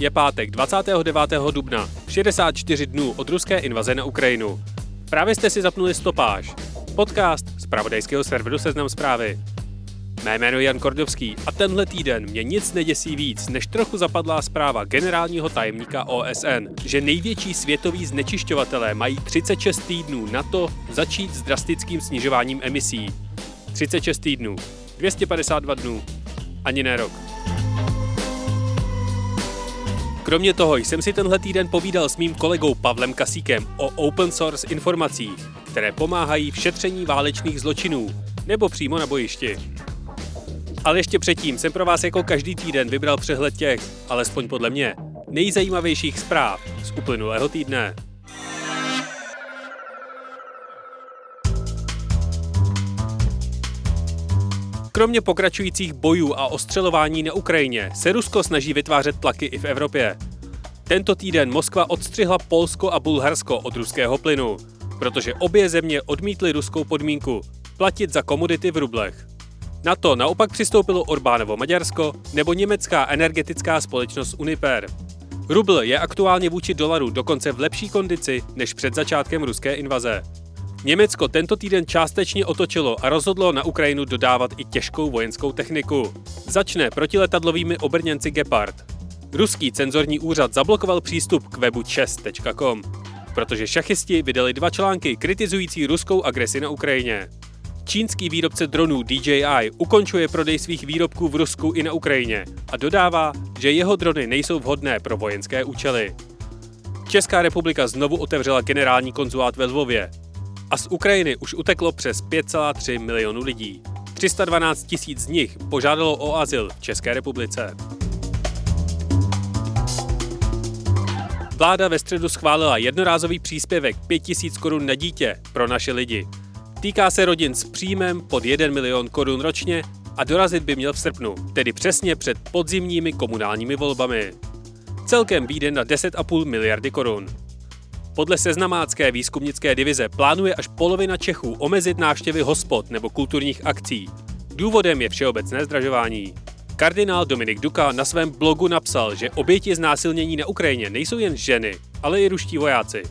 Je pátek 29. dubna, 64 dnů od ruské invaze na Ukrajinu. Právě jste si zapnuli stopáž, podcast z pravodajského serveru Seznam zprávy. Mé jméno je Jan Kordovský a tenhle týden mě nic neděsí víc, než trochu zapadlá zpráva generálního tajemníka OSN, že největší světoví znečišťovatelé mají 36 týdnů na to začít s drastickým snižováním emisí. 36 týdnů, 252 dnů, ani ne rok. Kromě toho jsem si tenhle týden povídal s mým kolegou Pavlem Kasíkem o open source informacích, které pomáhají v šetření válečných zločinů nebo přímo na bojišti. Ale ještě předtím jsem pro vás jako každý týden vybral přehled těch, alespoň podle mě, nejzajímavějších zpráv z uplynulého týdne. Kromě pokračujících bojů a ostřelování na Ukrajině se Rusko snaží vytvářet tlaky i v Evropě. Tento týden Moskva odstřihla Polsko a Bulharsko od ruského plynu, protože obě země odmítly ruskou podmínku platit za komodity v rublech. Na to naopak přistoupilo Orbánovo Maďarsko nebo německá energetická společnost Uniper. Rubl je aktuálně vůči dolaru dokonce v lepší kondici než před začátkem ruské invaze. Německo tento týden částečně otočilo a rozhodlo na Ukrajinu dodávat i těžkou vojenskou techniku. Začne protiletadlovými obrněnci Gepard. Ruský cenzorní úřad zablokoval přístup k webu chess.com, protože šachisti vydali dva články kritizující ruskou agresi na Ukrajině. Čínský výrobce dronů DJI ukončuje prodej svých výrobků v Rusku i na Ukrajině a dodává, že jeho drony nejsou vhodné pro vojenské účely. Česká republika znovu otevřela generální konzulát ve Lvově, a z Ukrajiny už uteklo přes 5,3 milionu lidí. 312 tisíc z nich požádalo o azyl v České republice. Vláda ve středu schválila jednorázový příspěvek 5000 korun na dítě pro naše lidi. Týká se rodin s příjmem pod 1 milion korun ročně a dorazit by měl v srpnu, tedy přesně před podzimními komunálními volbami. Celkem výjde na 10,5 miliardy korun. Podle seznamácké výzkumnické divize plánuje až polovina Čechů omezit návštěvy hospod nebo kulturních akcí. Důvodem je všeobecné zdražování. Kardinál Dominik Duka na svém blogu napsal, že oběti znásilnění na Ukrajině nejsou jen ženy, ale i ruští vojáci.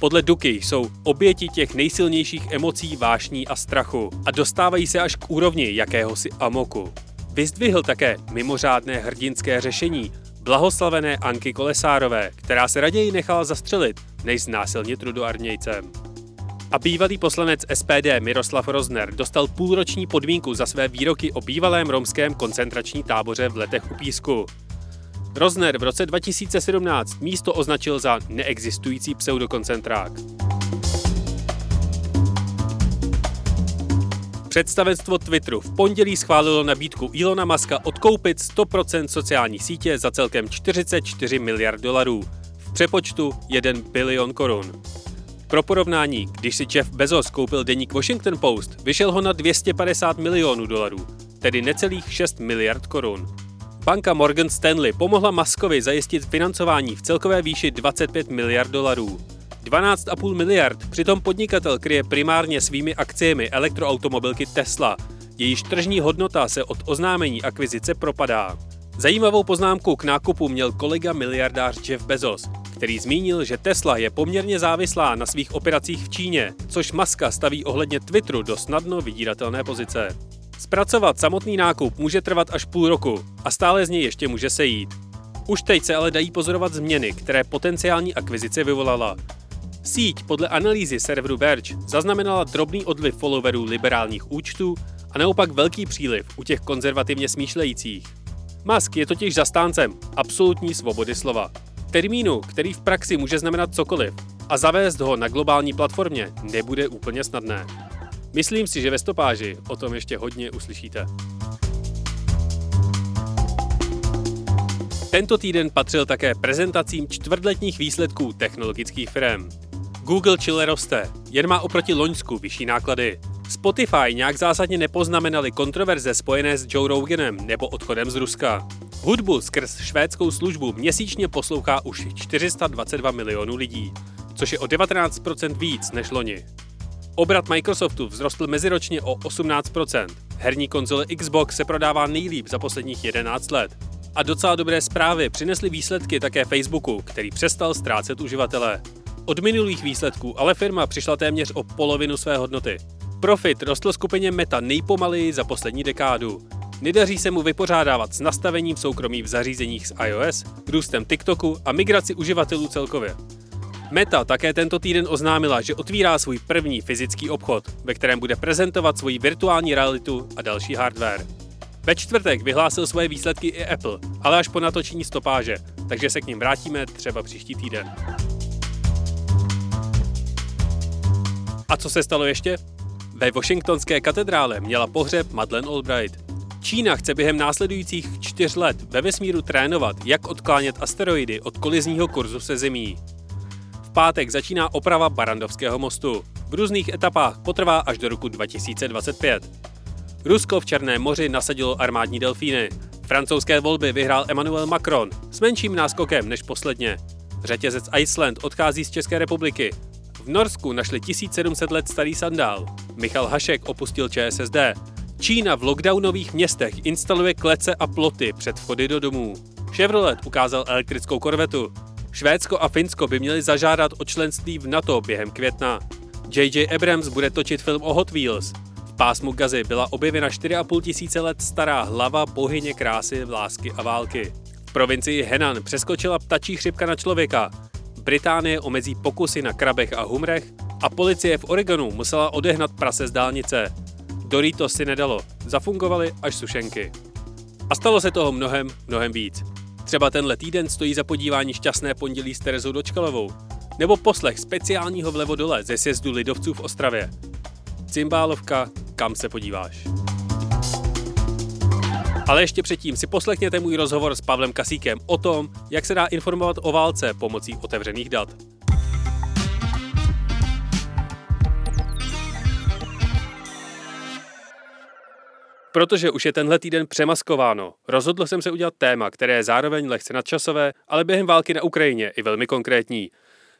Podle Duky jsou oběti těch nejsilnějších emocí, vášní a strachu a dostávají se až k úrovni jakéhosi amoku. Vyzdvihl také mimořádné hrdinské řešení blahoslavené Anky Kolesárové, která se raději nechala zastřelit, než znásilnit rudoarmějcem. A bývalý poslanec SPD Miroslav Rozner dostal půlroční podmínku za své výroky o bývalém romském koncentrační táboře v letech u Písku. Rozner v roce 2017 místo označil za neexistující pseudokoncentrák. Představenstvo Twitteru v pondělí schválilo nabídku Ilona Maska odkoupit 100% sociální sítě za celkem 44 miliard dolarů, v přepočtu 1 bilion korun. Pro porovnání, když si Jeff Bezos koupil deník Washington Post, vyšel ho na 250 milionů dolarů, tedy necelých 6 miliard korun. Banka Morgan Stanley pomohla Maskovi zajistit financování v celkové výši 25 miliard dolarů. 12,5 miliard přitom podnikatel kryje primárně svými akciemi elektroautomobilky Tesla, jejíž tržní hodnota se od oznámení akvizice propadá. Zajímavou poznámku k nákupu měl kolega miliardář Jeff Bezos, který zmínil, že Tesla je poměrně závislá na svých operacích v Číně, což Maska staví ohledně Twitteru do snadno vydíratelné pozice. Zpracovat samotný nákup může trvat až půl roku a stále z něj ještě může sejít. Už teď se ale dají pozorovat změny, které potenciální akvizice vyvolala. Síť podle analýzy serveru Verge zaznamenala drobný odliv followerů liberálních účtů a naopak velký příliv u těch konzervativně smýšlejících. Musk je totiž zastáncem absolutní svobody slova. Termínu, který v praxi může znamenat cokoliv, a zavést ho na globální platformě nebude úplně snadné. Myslím si, že ve stopáži o tom ještě hodně uslyšíte. Tento týden patřil také prezentacím čtvrtletních výsledků technologických firm. Google čile roste, jen má oproti Loňsku vyšší náklady. Spotify nějak zásadně nepoznamenali kontroverze spojené s Joe Roganem nebo odchodem z Ruska. Hudbu skrz švédskou službu měsíčně poslouchá už 422 milionů lidí, což je o 19% víc než loni. Obrat Microsoftu vzrostl meziročně o 18%. Herní konzole Xbox se prodává nejlíp za posledních 11 let. A docela dobré zprávy přinesly výsledky také Facebooku, který přestal ztrácet uživatele. Od minulých výsledků ale firma přišla téměř o polovinu své hodnoty. Profit rostl skupině Meta nejpomaleji za poslední dekádu. Nedaří se mu vypořádávat s nastavením soukromí v zařízeních z iOS, růstem TikToku a migraci uživatelů celkově. Meta také tento týden oznámila, že otvírá svůj první fyzický obchod, ve kterém bude prezentovat svoji virtuální realitu a další hardware. Ve čtvrtek vyhlásil svoje výsledky i Apple, ale až po natočení stopáže, takže se k ním vrátíme třeba příští týden. A co se stalo ještě? Ve Washingtonské katedrále měla pohřeb Madeleine Albright. Čína chce během následujících čtyř let ve vesmíru trénovat, jak odklánět asteroidy od kolizního kurzu se Zemí. V pátek začíná oprava Barandovského mostu. V různých etapách potrvá až do roku 2025. Rusko v Černém moři nasadilo armádní delfíny. Francouzské volby vyhrál Emmanuel Macron s menším náskokem než posledně. Řetězec Iceland odchází z České republiky. V Norsku našli 1700 let starý sandál. Michal Hašek opustil ČSSD. Čína v lockdownových městech instaluje klece a ploty před vchody do domů. Chevrolet ukázal elektrickou korvetu. Švédsko a Finsko by měli zažádat o členství v NATO během května. J.J. Abrams bude točit film o Hot Wheels. V pásmu Gazy byla objevena 4,5 tisíce let stará hlava bohyně krásy, lásky a války. V provincii Henan přeskočila ptačí chřipka na člověka. Británie omezí pokusy na krabech a humrech a policie v Oregonu musela odehnat prase z dálnice. Dorito si nedalo, zafungovaly až sušenky. A stalo se toho mnohem, mnohem víc. Třeba tenhle týden stojí za podívání šťastné pondělí s Terezou Dočkalovou, nebo poslech speciálního vlevo dole ze sjezdu lidovců v Ostravě. Cymbálovka, kam se podíváš. Ale ještě předtím si poslechněte můj rozhovor s Pavlem Kasíkem o tom, jak se dá informovat o válce pomocí otevřených dat. Protože už je tenhle týden přemaskováno, rozhodl jsem se udělat téma, které je zároveň lehce nadčasové, ale během války na Ukrajině i velmi konkrétní.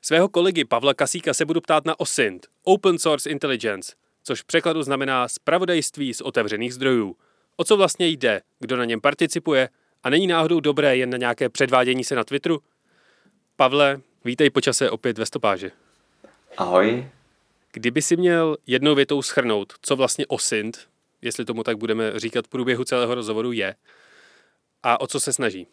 Svého kolegy Pavla Kasíka se budu ptát na OSINT, Open Source Intelligence, což v překladu znamená spravodajství z otevřených zdrojů. O co vlastně jde, kdo na něm participuje a není náhodou dobré jen na nějaké předvádění se na Twitteru? Pavle, vítej počase opět ve stopáži. Ahoj. Kdyby si měl jednou větou schrnout, co vlastně OSINT, jestli tomu tak budeme říkat v průběhu celého rozhovoru, je a o co se snaží?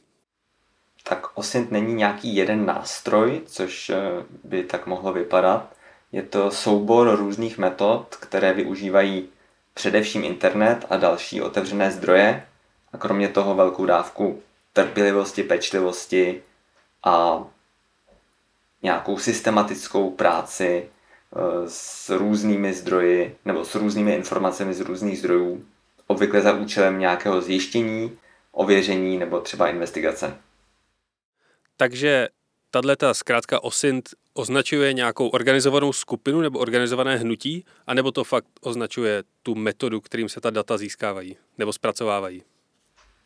Tak OSINT není nějaký jeden nástroj, což eh, by tak mohlo vypadat. Je to soubor různých metod, které využívají především internet a další otevřené zdroje a kromě toho velkou dávku trpělivosti, pečlivosti a nějakou systematickou práci eh, s různými zdroji nebo s různými informacemi z různých zdrojů, obvykle za účelem nějakého zjištění, ověření nebo třeba investigace. Takže tato zkrátka OSINT označuje nějakou organizovanou skupinu nebo organizované hnutí, anebo to fakt označuje tu metodu, kterým se ta data získávají nebo zpracovávají?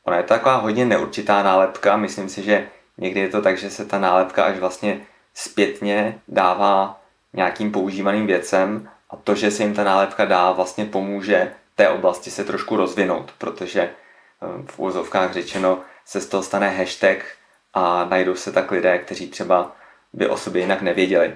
Ona je taková hodně neurčitá nálepka. Myslím si, že někdy je to tak, že se ta nálepka až vlastně zpětně dává nějakým používaným věcem a to, že se jim ta nálepka dá, vlastně pomůže té oblasti se trošku rozvinout, protože eh, v úzovkách řečeno se z toho stane hashtag a najdou se tak lidé, kteří třeba by o sobě jinak nevěděli.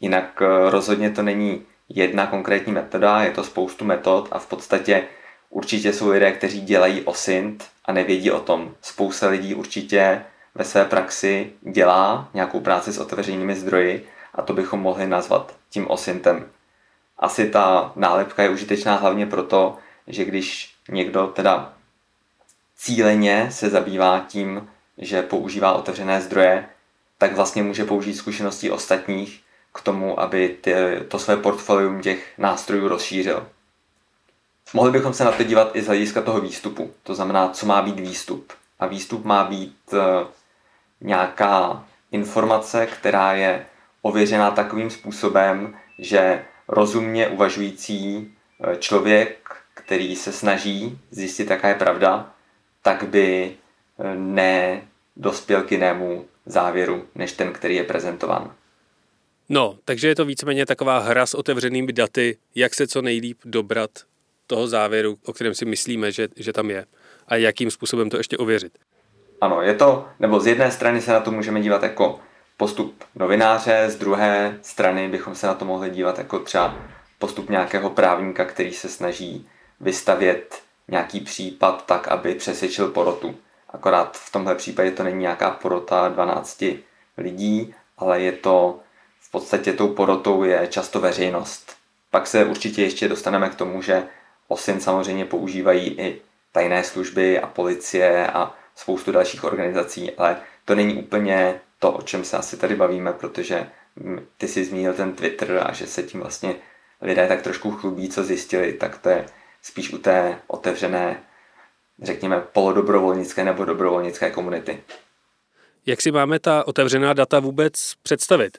Jinak eh, rozhodně to není jedna konkrétní metoda, je to spoustu metod a v podstatě určitě jsou lidé, kteří dělají OSINT a nevědí o tom. Spousta lidí určitě ve své praxi dělá nějakou práci s otevřenými zdroji a to bychom mohli nazvat tím OSINTem. Asi ta nálepka je užitečná hlavně proto, že když někdo teda cíleně se zabývá tím, že používá otevřené zdroje, tak vlastně může použít zkušenosti ostatních k tomu, aby ty, to své portfolium těch nástrojů rozšířil. Mohli bychom se na to dívat i z hlediska toho výstupu, to znamená, co má být výstup. a výstup má být eh, nějaká informace, která je ověřená takovým způsobem, že rozumně uvažující eh, člověk, který se snaží zjistit, jaká je pravda, tak by eh, nedospěl k jinému závěru, než ten, který je prezentován. No, takže je to víceméně taková hra s otevřenými daty, jak se co nejlíp dobrat toho závěru, o kterém si myslíme, že, že tam je. A jakým způsobem to ještě ověřit. Ano, je to, nebo z jedné strany se na to můžeme dívat jako postup novináře, z druhé strany bychom se na to mohli dívat jako třeba postup nějakého právníka, který se snaží vystavět nějaký případ tak, aby přesvědčil porotu. Akorát v tomhle případě to není nějaká porota 12 lidí, ale je to v podstatě tou porotou je často veřejnost. Pak se určitě ještě dostaneme k tomu, že OSIN samozřejmě používají i tajné služby a policie a spoustu dalších organizací, ale to není úplně to, o čem se asi tady bavíme, protože ty si zmínil ten Twitter a že se tím vlastně lidé tak trošku chlubí, co zjistili, tak to je spíš u té otevřené, řekněme, polodobrovolnické nebo dobrovolnické komunity. Jak si máme ta otevřená data vůbec představit?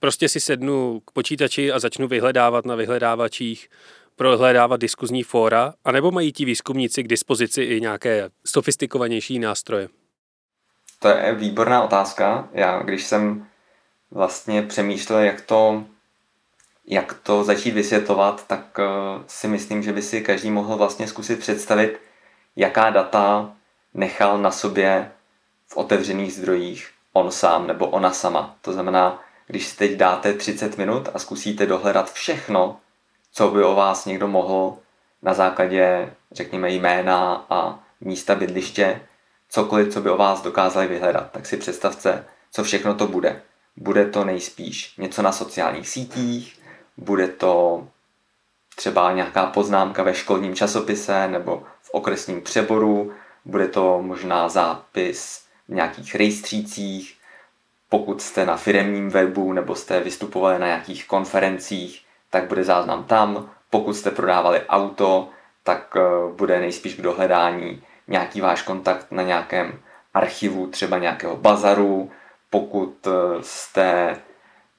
Prostě si sednu k počítači a začnu vyhledávat na vyhledávačích, prohledávat diskuzní fóra, anebo mají ti výzkumníci k dispozici i nějaké sofistikovanější nástroje? To je výborná otázka. Já, když jsem vlastně přemýšlel, jak to, jak to začít vysvětlovat, tak uh, si myslím, že by si každý mohl vlastně zkusit představit, jaká data nechal na sobě v otevřených zdrojích on sám nebo ona sama. To znamená, když si teď dáte 30 minut a zkusíte dohledat všechno, co by o vás někdo mohl na základě, řekněme, jména a místa bydliště, cokoliv, co by o vás dokázali vyhledat, tak si představte, co všechno to bude. Bude to nejspíš něco na sociálních sítích, bude to třeba nějaká poznámka ve školním časopise nebo v okresním přeboru, bude to možná zápis v nějakých rejstřících, pokud jste na firemním webu nebo jste vystupovali na nějakých konferencích, tak bude záznam tam. Pokud jste prodávali auto, tak eh, bude nejspíš k dohledání nějaký váš kontakt na nějakém archivu, třeba nějakého bazaru. Pokud eh, jste,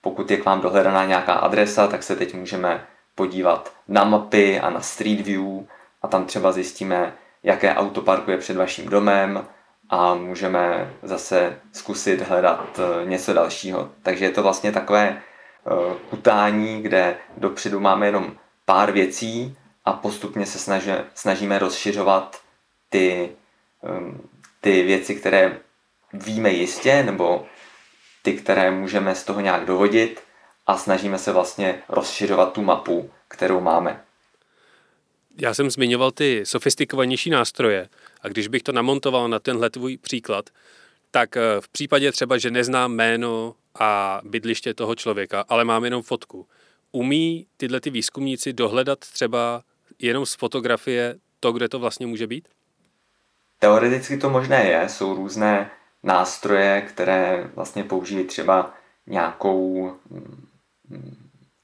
pokud je k vám dohledaná nějaká adresa, tak se teď můžeme podívat na mapy a na Street View a tam třeba zjistíme, jaké auto parkuje před vaším domem a můžeme zase zkusit hledat eh, něco dalšího. Takže je to vlastně takové kutání, kde dopředu máme jenom pár věcí a postupně se snaží, snažíme rozšiřovat ty, um, ty věci, které víme jistě, nebo ty, které můžeme z toho nějak dovodit a snažíme se vlastně rozšiřovat tu mapu, kterou máme. Já jsem zmiňoval ty sofistikovanější nástroje a když bych to namontoval na tenhle tvůj příklad, tak eh, v případě třeba, že neznám jméno a bydliště toho člověka, ale mám jenom fotku, umí tyhle ty výzkumníci dohledat třeba jenom z fotografie to, kde to vlastně může být? Teoreticky to možné je, jsou různé nástroje, které vlastně použijí třeba nějakou, mm,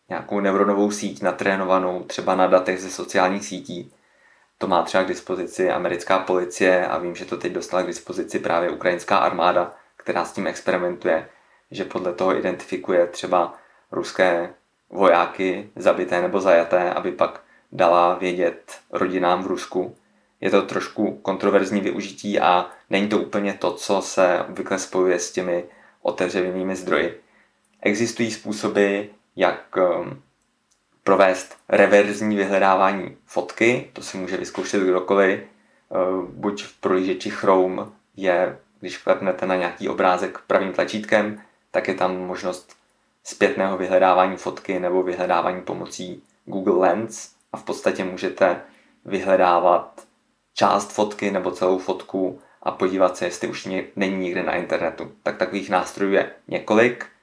nějakou neuronovou síť natrénovanou třeba na datech ze sociálních sítí. To má třeba k dispozici americká policie a vím, že to teď dostala k dispozici právě ukrajinská armáda, která s tím experimentuje, že podle toho identifikuje třeba ruské vojáky zabité nebo zajaté, aby pak dala vědět rodinám v Rusku. Je to trošku kontroverzní využití a není to úplně to, co se obvykle spojuje s těmi otevřenými zdroji. Existují způsoby, jak um, provést reverzní vyhledávání fotky, to si může vyzkoušet kdokoliv, uh, buď v prohlížeči Chrome je, když klepnete na nějaký obrázek pravým tlačítkem, tak je tam možnost zpětného vyhledávání fotky nebo vyhledávání pomocí Google Lens a v podstatě můžete vyhledávat část fotky nebo celou fotku a podívat se, jestli už není nikde na internetu. Tak takových nástrojů je několik.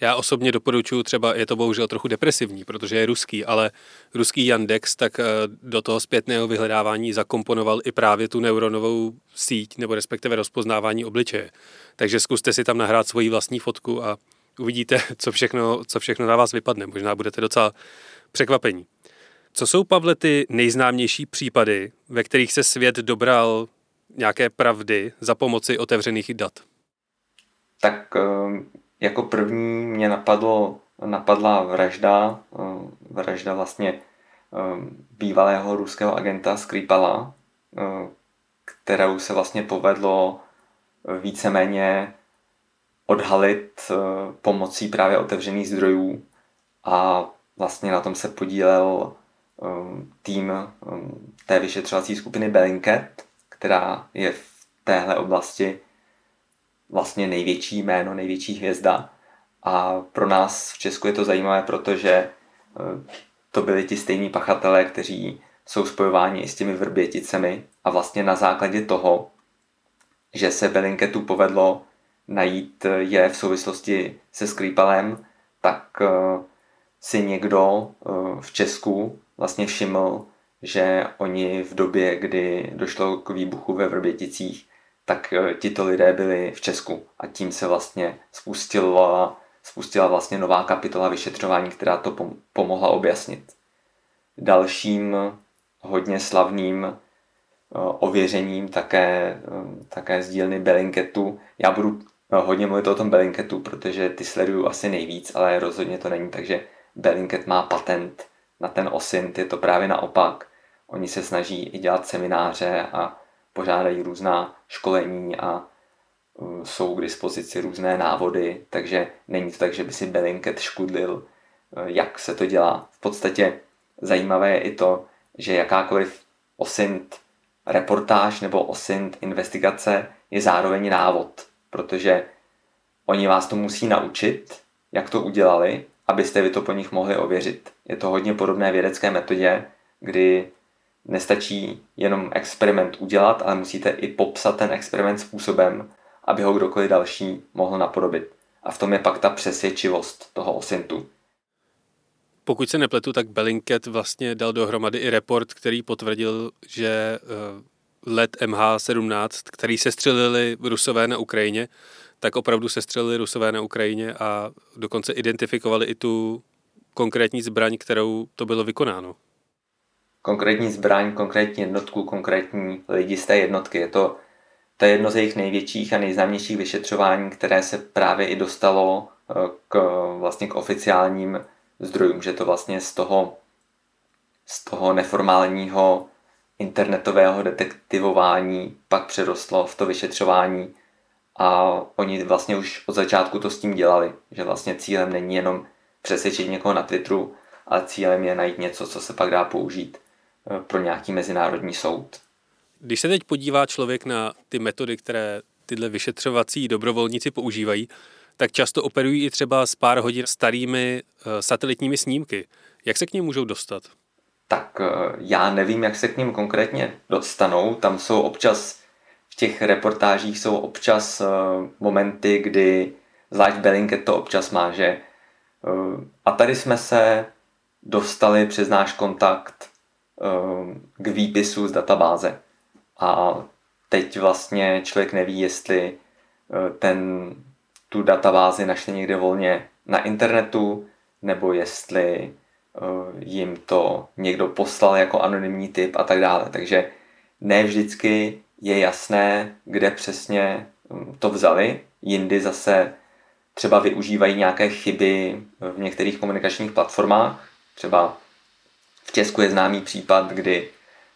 Já osobně doporučuji třeba, je to bohužel trochu depresivní, protože je ruský, ale ruský Yandex tak eh, do toho zpětného vyhledávání zakomponoval i právě tu neuronovou síť, nebo respektive rozpoznávání obličeje. Takže zkuste si tam nahrát svoji vlastní fotku a uvidíte, co všechno, co všechno na vás vypadne. Možná budete docela překvapení. Co jsou, Pavle, ty nejznámější případy, ve kterých se svět dobral nějaké pravdy za pomoci otevřených dat? Tak jako první mě napadlo, napadla vražda, vražda vlastně bývalého ruského agenta Skripala, kterou se vlastně povedlo víceméně odhalit eh, pomocí právě otevřených zdrojů a vlastně na tom se podílel eh, tým eh, té vyšetřovací skupiny Bellingcat, která je v téhle oblasti vlastně největší jméno, největší hvězda. A pro nás v Česku je to zajímavé, protože to byli ti stejní pachatelé, kteří jsou spojováni i s těmi vrběticemi a vlastně na základě toho, že se Bellingcatu povedlo najít je v souvislosti se Skripalem, tak eh, si někdo eh, v Česku vlastně všiml, že oni v době, kdy došlo k výbuchu ve Vrběticích, tak eh, tito lidé byli v Česku a tím se vlastně spustila, spustila vlastně nová kapitola vyšetřování, která to pomohla objasnit. Dalším hodně slavným ověřením také, také z dílny Bellingketu. Já budu hodně mluvit o tom Bellingcatu, protože ty sleduju asi nejvíc, ale rozhodně to není tak, že Bellingcat má patent na ten osint, je to právě naopak. Oni se snaží i dělat semináře a pořádají různá školení a uh, jsou k dispozici různé návody, takže není to tak, že by si Bellingcat škudlil, uh, jak se to dělá. V podstatě zajímavé je i to, že jakákoliv osint reportáž nebo osint investigace je zároveň návod protože oni vás to musí naučit, jak to udělali, abyste vy to po nich mohli ověřit. Je to hodně podobné vědecké metodě, kdy nestačí jenom experiment udělat, ale musíte i popsat ten experiment způsobem, aby ho kdokoliv další mohl napodobit. A v tom je pak ta přesvědčivost toho osintu. Pokud se nepletu, tak Bellingcat vlastně dal dohromady i report, který potvrdil, že eh, let MH17, který se střelili Rusové na Ukrajině, tak opravdu se střelili Rusové na Ukrajině a dokonce identifikovali i tu konkrétní zbraň, kterou to bylo vykonáno. Konkrétní zbraň, konkrétní jednotku, konkrétní lidi z té jednotky. Je to, to je jedno z jejich největších a nejznámějších vyšetřování, které se právě i dostalo eh, k, vlastně k oficiálním zdrojům, že to vlastně z toho, z toho neformálního internetového detektivování pak přerostlo v to vyšetřování a oni vlastně už od začátku to s tím dělali, že vlastně cílem není jenom přesvědčit někoho na Twitteru, ale cílem je najít něco, co se pak dá použít pro nějaký mezinárodní soud. Když se teď podívá člověk na ty metody, které tyhle vyšetřovací dobrovolníci používají, tak často operují i třeba s pár hodin starými eh, satelitními snímky. Jak se k ním můžou dostat? tak eh, já nevím, jak se k ním konkrétně dostanou. Tam jsou občas, v těch reportážích jsou občas eh, momenty, kdy zvlášť Bellingcat to občas má, že eh, a tady jsme se dostali přes náš kontakt k výpisu z databáze. A teď vlastně člověk neví, jestli ten, tu databázi našli někde volně na internetu, nebo jestli Eh, jim to někdo poslal jako anonymní typ a tak dále. Takže ne vždycky je jasné, kde přesně hm, to vzali. Jindy zase třeba využívají nějaké chyby v některých komunikačních platformách. Třeba v Česku je známý případ, kdy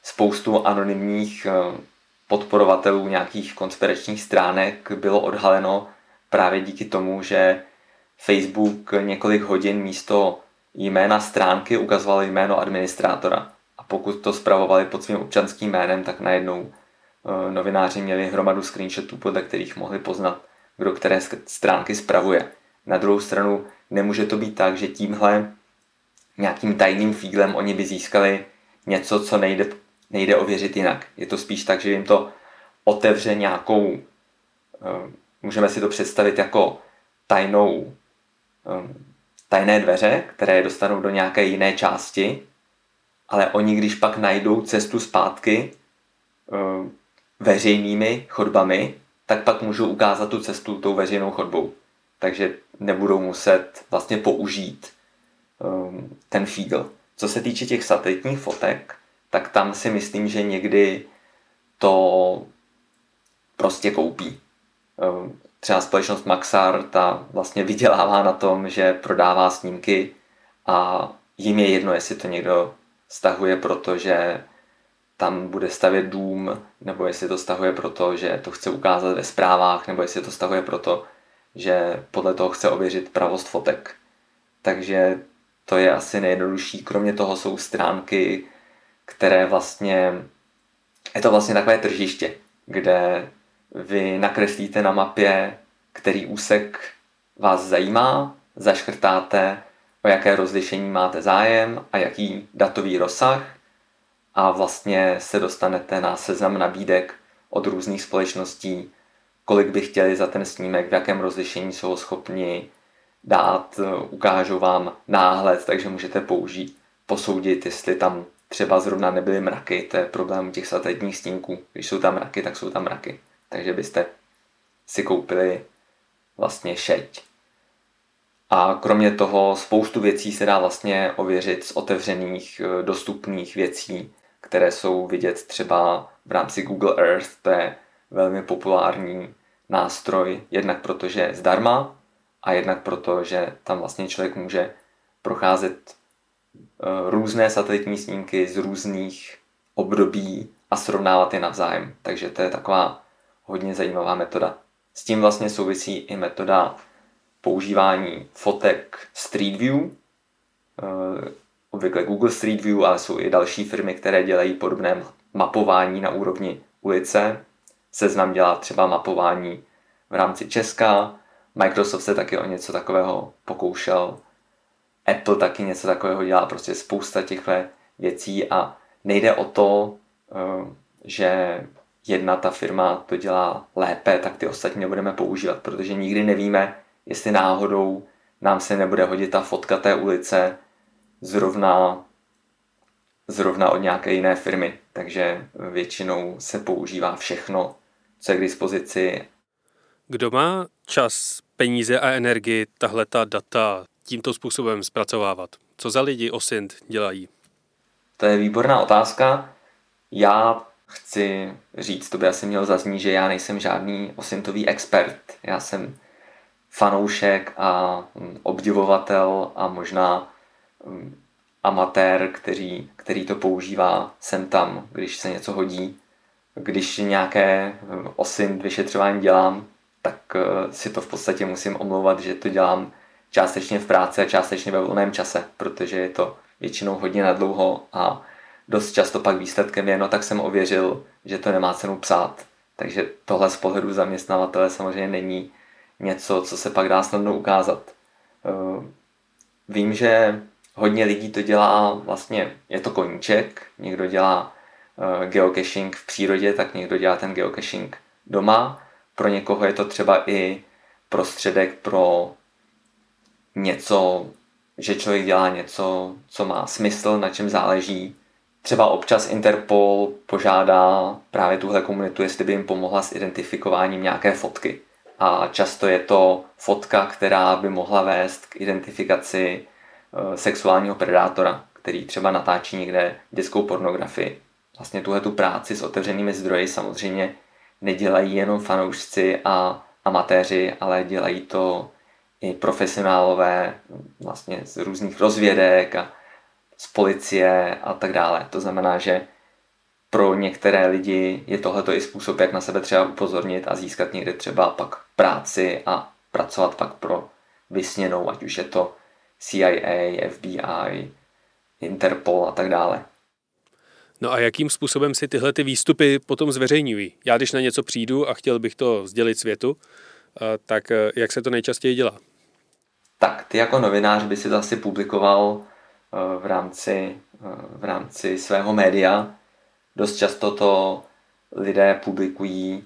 spoustu anonymních eh, podporovatelů nějakých konspiračních stránek bylo odhaleno právě díky tomu, že Facebook několik hodin místo jména stránky ukazovaly jméno administrátora. A pokud to zpravovali pod svým občanským jménem, tak najednou eh, novináři měli hromadu screenshotů, podle kterých mohli poznat, kdo které stránky spravuje. Na druhou stranu nemůže to být tak, že tímhle nějakým tajným fíglem oni by získali něco, co nejde, nejde ověřit jinak. Je to spíš tak, že jim to otevře nějakou, eh, můžeme si to představit jako tajnou eh, tajné dveře, které je dostanou do nějaké jiné části, ale oni, když pak najdou cestu zpátky uh, veřejnými chodbami, tak pak můžou ukázat tu cestu tou veřejnou chodbou. Takže nebudou muset vlastně použít um, ten fígl. Co se týče těch satelitních fotek, tak tam si myslím, že někdy to prostě koupí. Eh, třeba společnost Maxar, ta vlastně vydělává na tom, že prodává snímky a jim je jedno, jestli to někdo stahuje, protože tam bude stavět dům, nebo jestli to stahuje proto, že to chce ukázat ve zprávách, nebo jestli to stahuje proto, že podle toho chce ověřit pravost fotek. Takže to je asi nejjednodušší. Kromě toho jsou stránky, které vlastně, je to vlastně takové tržiště, kde vy nakreslíte na mapě, který úsek vás zajímá, zaškrtáte, o jaké rozlišení máte zájem a jaký datový rozsah a vlastně se dostanete na seznam nabídek od různých společností, kolik by chtěli za ten snímek, v jakém rozlišení jsou schopni dát, ukážou vám náhled, takže můžete použít, posoudit, jestli tam třeba zrovna nebyly mraky, to je problém těch satelitních snímků. Když jsou tam mraky, tak jsou tam mraky. Takže byste si koupili vlastně šeť. A kromě toho spoustu věcí se dá vlastně ověřit z otevřených eh, dostupných věcí, které jsou vidět třeba v rámci Google Earth, to je velmi populární nástroj, jednak protože je zdarma a jednak proto, že tam vlastně člověk může procházet eh, různé satelitní snímky z různých období a srovnávat je navzájem. Takže to je taková hodně zajímavá metoda. S tím vlastně souvisí i metoda používání fotek Street View, eh, obvykle Google Street View, ale jsou i další firmy, které dělají podobné mapování na úrovni ulice. Seznam dělá třeba mapování v rámci Česka, Microsoft se taky o něco takového pokoušel, Apple taky něco takového dělá, prostě spousta těchto věcí a nejde o to, eh, že jedna ta firma to dělá lépe, tak ty ostatní nebudeme používat, protože nikdy nevíme, jestli náhodou nám se nebude hodit ta fotka té ulice zrovna, zrovna od nějaké jiné firmy. Takže většinou se používá všechno, co je k dispozici. Kdo má čas, peníze a energii tahle ta data tímto způsobem zpracovávat? Co za lidi OSINT dělají? To je výborná otázka. Já chci říct, to by asi mělo zaznít, že já nejsem žádný osintový expert. Já jsem fanoušek a mm, obdivovatel a možná mm, amatér, který, který to používá sem tam, když se něco hodí. Když nějaké mm, osint vyšetřování dělám, tak eh, si to v podstatě musím omlouvat, že to dělám částečně v práci a částečně ve volném čase, protože je to většinou hodně nadlouho a dost často pak výsledkem je, no tak jsem ověřil, že to nemá cenu psát. Takže tohle z pohledu zaměstnavatele samozřejmě není něco, co se pak dá snadno ukázat. Eh, vím, že hodně lidí to dělá vlastně, je to koníček, někdo dělá eh, geocaching v přírodě, tak někdo dělá ten geocaching doma. Pro někoho je to třeba i prostředek pro něco, že člověk dělá něco, co má smysl, na čem záleží, Třeba občas Interpol požádá právě tuhle komunitu, jestli by jim pomohla s identifikováním nějaké fotky. A často je to fotka, která by mohla vést k identifikaci e, sexuálního predátora, který třeba natáčí někde dětskou pornografii. Vlastně tuhle tu práci s otevřenými zdroji samozřejmě nedělají jenom fanoušci a amatéři, ale dělají to i profesionálové vlastně z různých rozvědek a z policie a tak dále. To znamená, že pro některé lidi je tohleto i způsob, jak na sebe třeba upozornit a získat někde třeba pak práci a pracovat pak pro vysněnou, ať už je to CIA, FBI, Interpol a tak dále. No a jakým způsobem si tyhle ty výstupy potom zveřejňují? Já když na něco přijdu a chtěl bych to sdělit světu, eh, tak eh, jak se to nejčastěji dělá? Tak ty jako novinář by si to asi publikoval Eh, v rámci, v rámci svého média. Dost často to lidé publikují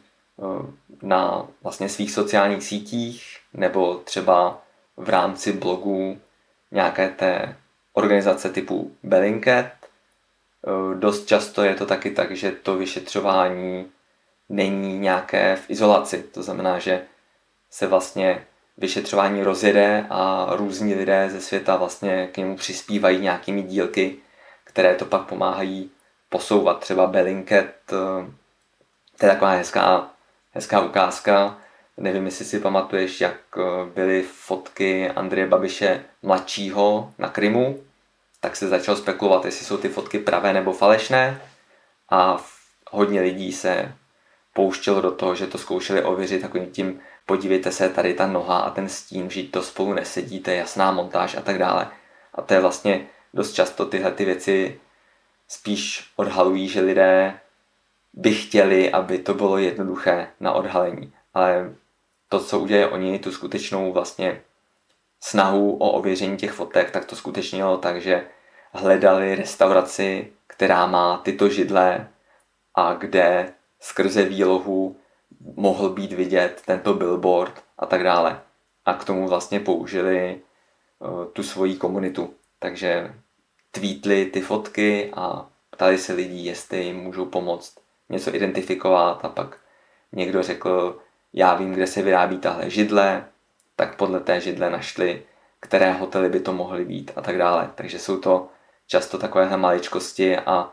na vlastně svých sociálních sítích nebo třeba v rámci blogu nějaké té organizace typu Bellingcat. Dost často je to taky tak, že to vyšetřování není nějaké v izolaci. To znamená, že se vlastně vyšetřování rozjede a různí lidé ze světa vlastně k němu přispívají nějakými dílky, které to pak pomáhají posouvat. Třeba Bellingcat, eh, to je taková hezká, hezká ukázka. Nevím, jestli si pamatuješ, jak eh, byly fotky Andreje Babiše mladšího na Krymu, tak se začal spekulovat, jestli jsou ty fotky pravé nebo falešné a hodně lidí se pouštělo do toho, že to zkoušeli ověřit takovým tím, podívejte se, tady ta noha a ten stín, že to spolu nesedí, to je jasná montáž a tak dále. A to je vlastně dost často tyhle ty věci spíš odhalují, že lidé by chtěli, aby to bylo jednoduché na odhalení. Ale to, co udělají oni, tu skutečnou vlastně snahu o ověření těch fotek, tak to skutečně bylo tak, že hledali restauraci, která má tyto židle a kde skrze výlohu mohl být vidět tento billboard a tak dále. A k tomu vlastně použili uh, tu svoji komunitu. Takže tweetli ty fotky a ptali se lidí, jestli jim můžou pomoct něco identifikovat a pak někdo řekl, já vím, kde se vyrábí tahle židle, tak podle té židle našli, které hotely by to mohly být a tak dále. Takže jsou to často takovéhle maličkosti a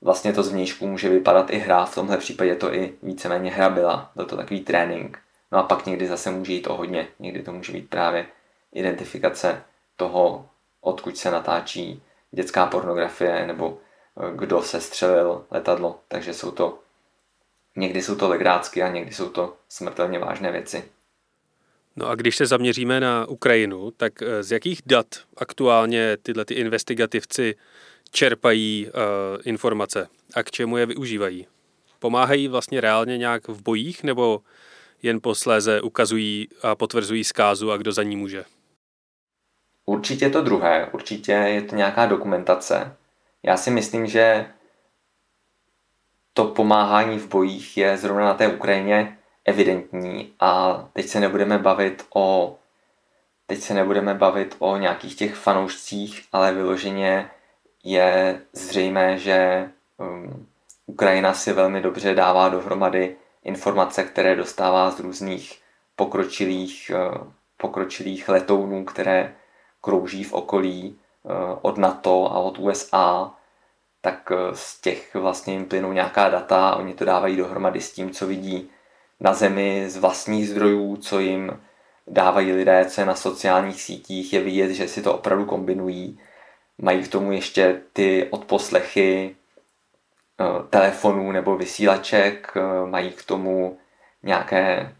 vlastně to zvnějšku může vypadat i hra, v tomhle případě to i víceméně hra byla, byl to takový trénink. No a pak někdy zase může jít o hodně, někdy to může být právě identifikace toho, odkud se natáčí dětská pornografie nebo eh, kdo se střelil letadlo. Takže jsou to, někdy jsou to legrácky a někdy jsou to smrtelně vážné věci. No a když se zaměříme na Ukrajinu, tak eh, z jakých dat aktuálně tyhle ty investigativci čerpají uh, informace a k čemu je využívají? Pomáhají vlastně reálně nějak v bojích nebo jen posléze ukazují a potvrzují zkázu a kdo za ní může? Určitě to druhé, určitě je to nějaká dokumentace. Já si myslím, že to pomáhání v bojích je zrovna na té Ukrajině evidentní a teď se nebudeme bavit o teď se nebudeme bavit o nějakých těch fanoušcích, ale vyloženě je zřejmé, že um, Ukrajina si velmi dobře dává dohromady informace, které dostává z různých pokročilých, uh, pokročilých letounů, které krouží v okolí uh, od NATO a od USA, tak uh, z těch vlastně jim plynou nějaká data oni to dávají dohromady s tím, co vidí na zemi z vlastních zdrojů, co jim dávají lidé, co je na sociálních sítích, je vidět, že si to opravdu kombinují. Mají k tomu ještě ty odposlechy eh, telefonů nebo vysílaček, eh, mají k tomu nějaké,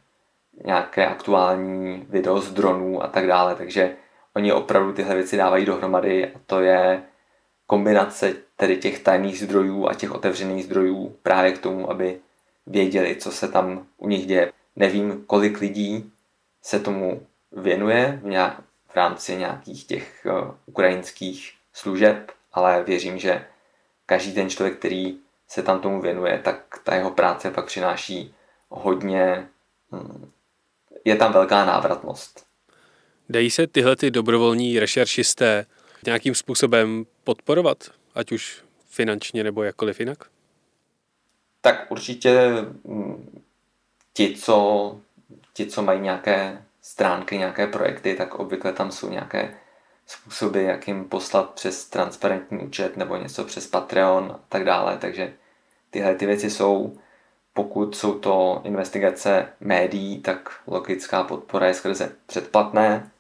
nějaké aktuální video z dronů a tak dále, takže oni opravdu tyhle věci dávají dohromady a to je kombinace tedy těch tajných zdrojů a těch otevřených zdrojů právě k tomu, aby věděli, co se tam u nich děje. Nevím, kolik lidí se tomu věnuje v, nějak, v rámci nějakých těch uh, ukrajinských služeb, ale věřím, že každý ten člověk, který se tam tomu věnuje, tak ta jeho práce pak přináší hodně, hm, je tam velká návratnost. Dají se tyhle ty dobrovolní rešeršisté nějakým způsobem podporovat, ať už finančně nebo jakkoliv jinak? Tak určitě hm, ti, co, ti, co mají nějaké stránky, nějaké projekty, tak obvykle tam jsou nějaké způsoby, jak jim poslat přes transparentní účet nebo něco přes Patreon a tak dále. Takže tyhle ty věci jsou, pokud jsou to investigace médií, tak logická podpora je skrze předplatné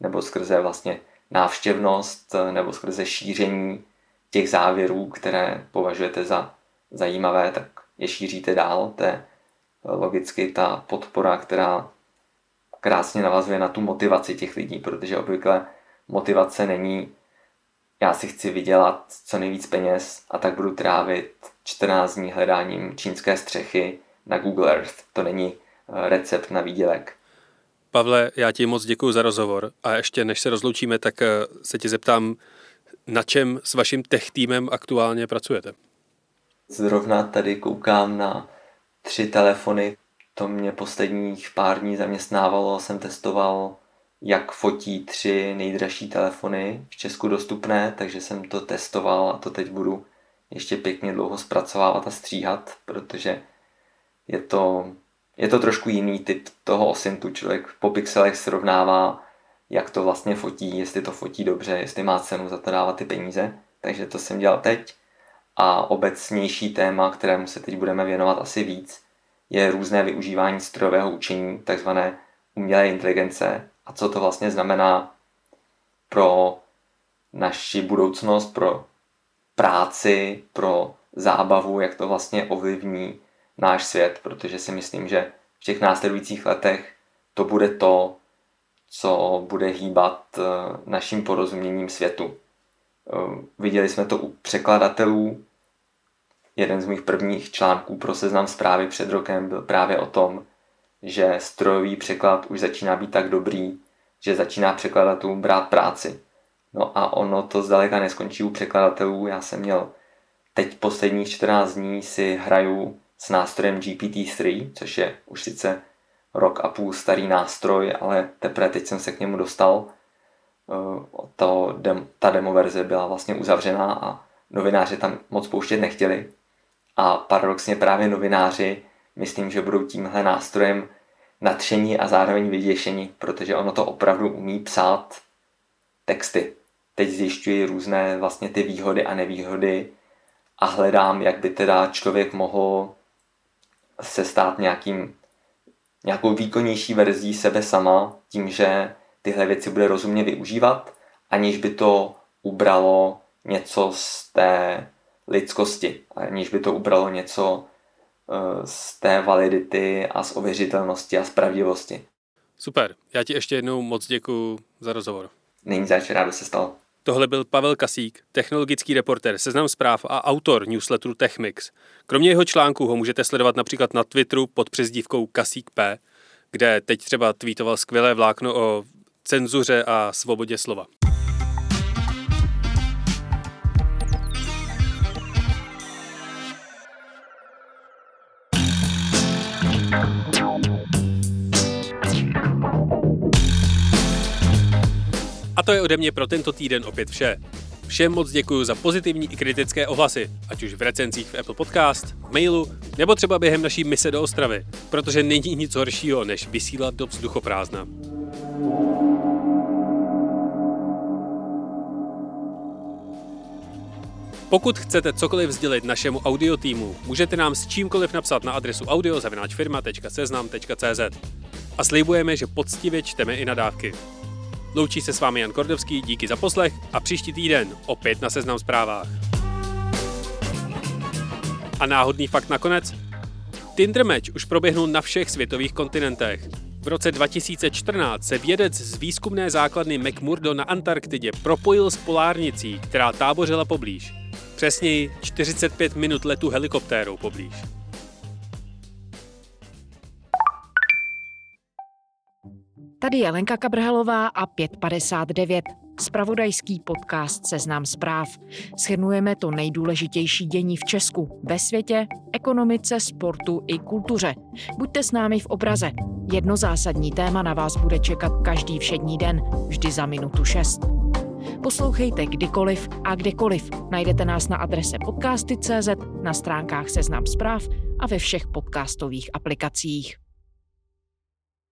nebo skrze vlastně návštěvnost nebo skrze šíření těch závěrů, které považujete za zajímavé, tak je šíříte dál. To je logicky ta podpora, která krásně navazuje na tu motivaci těch lidí, protože obvykle motivace není já si chci vydělat co nejvíc peněz a tak budu trávit 14 dní hledáním čínské střechy na Google Earth. To není eh, recept na výdělek. Pavle, já ti moc děkuji za rozhovor a ještě než se rozloučíme, tak eh, se ti zeptám, na čem s vaším tech týmem aktuálně pracujete? Zrovna tady koukám na tři telefony. To mě posledních pár dní zaměstnávalo. Jsem testoval jak fotí tři nejdražší telefony v Česku dostupné, takže jsem to testoval a to teď budu ještě pěkně dlouho zpracovávat a stříhat, protože je to, je to trošku jiný typ toho osintu. Člověk po pixelech srovnává, jak to vlastně fotí, jestli to fotí dobře, jestli má cenu za to dávat ty peníze. Takže to jsem dělal teď. A obecnější téma, kterému se teď budeme věnovat asi víc, je různé využívání strojového učení, takzvané umělé inteligence a co to vlastně znamená pro naši budoucnost, pro práci, pro zábavu, jak to vlastně ovlivní náš svět, protože si myslím, že v těch následujících letech to bude to, co bude hýbat eh, naším porozuměním světu. Eh, viděli jsme to u překladatelů. Jeden z mých prvních článků pro seznam zprávy před rokem byl právě o tom, že strojový překlad už začíná být tak dobrý, že začíná překladatelům brát práci. No a ono to zdaleka neskončí u překladatelů. Já jsem měl teď posledních 14 dní si hraju s nástrojem GPT-3, což je už sice rok a půl starý nástroj, ale teprve teď jsem se k němu dostal. Eh, to, ta demo verze byla vlastně uzavřená a novináři tam moc pouštět nechtěli. A paradoxně právě novináři myslím, že budou tímhle nástrojem natření a zároveň vyděšení, protože ono to opravdu umí psát texty. Teď zjišťuji různé vlastně ty výhody a nevýhody a hledám, jak by teda člověk mohl se stát nějakým, nějakou výkonnější verzí sebe sama tím, že tyhle věci bude rozumně využívat, aniž by to ubralo něco z té lidskosti, aniž by to ubralo něco eh, z té validity a z ověřitelnosti a z pravdivosti. Super, já ti ještě jednou moc děkuji za rozhovor. Není zač, rádo se stalo. Tohle byl Pavel Kasík, technologický reporter, seznam zpráv a autor newsletteru Techmix. Kromě jeho článků ho můžete sledovat například na Twitteru pod přezdívkou Kasík P, kde teď třeba tweetoval skvělé vlákno o cenzuře a svobodě slova. A to je ode mě pro tento týden opět vše. Všem moc děkuji za pozitivní i kritické ohlasy, ať už v recenzích v Apple Podcast, mailu, nebo třeba během naší mise do Ostravy, protože není nic horšího, než vysílat do vzduchoprázdna. Pokud chcete cokoliv sdělit našemu audio týmu, můžete nám s čímkoliv napsat na adresu audio.firma.seznam.cz a slibujeme, že poctivě čteme i nadávky. Loučí se s vámi Jan Kordovský, díky za poslech a příští týden opět na Seznam zprávách. A náhodný fakt nakonec? Tinder Match už proběhnul na všech světových kontinentech. V roce 2014 se vědec z výzkumné základny McMurdo na Antarktidě propojil s polárnicí, která tábořila poblíž. Přesněji 45 minut letu helikoptérou poblíž. Tady je Lenka Kabrhelová a 559. Spravodajský podcast Seznam zpráv. Shrnujeme to nejdůležitější dění v Česku, ve světě, ekonomice, sportu i kultuře. Buďte s námi v obraze. Jedno zásadní téma na vás bude čekat každý všední den, vždy za minutu 6. Poslouchejte kdykoliv a kdekoliv. Najdete nás na adrese podcasty.cz, na stránkách Seznam zpráv a ve všech podcastových aplikacích.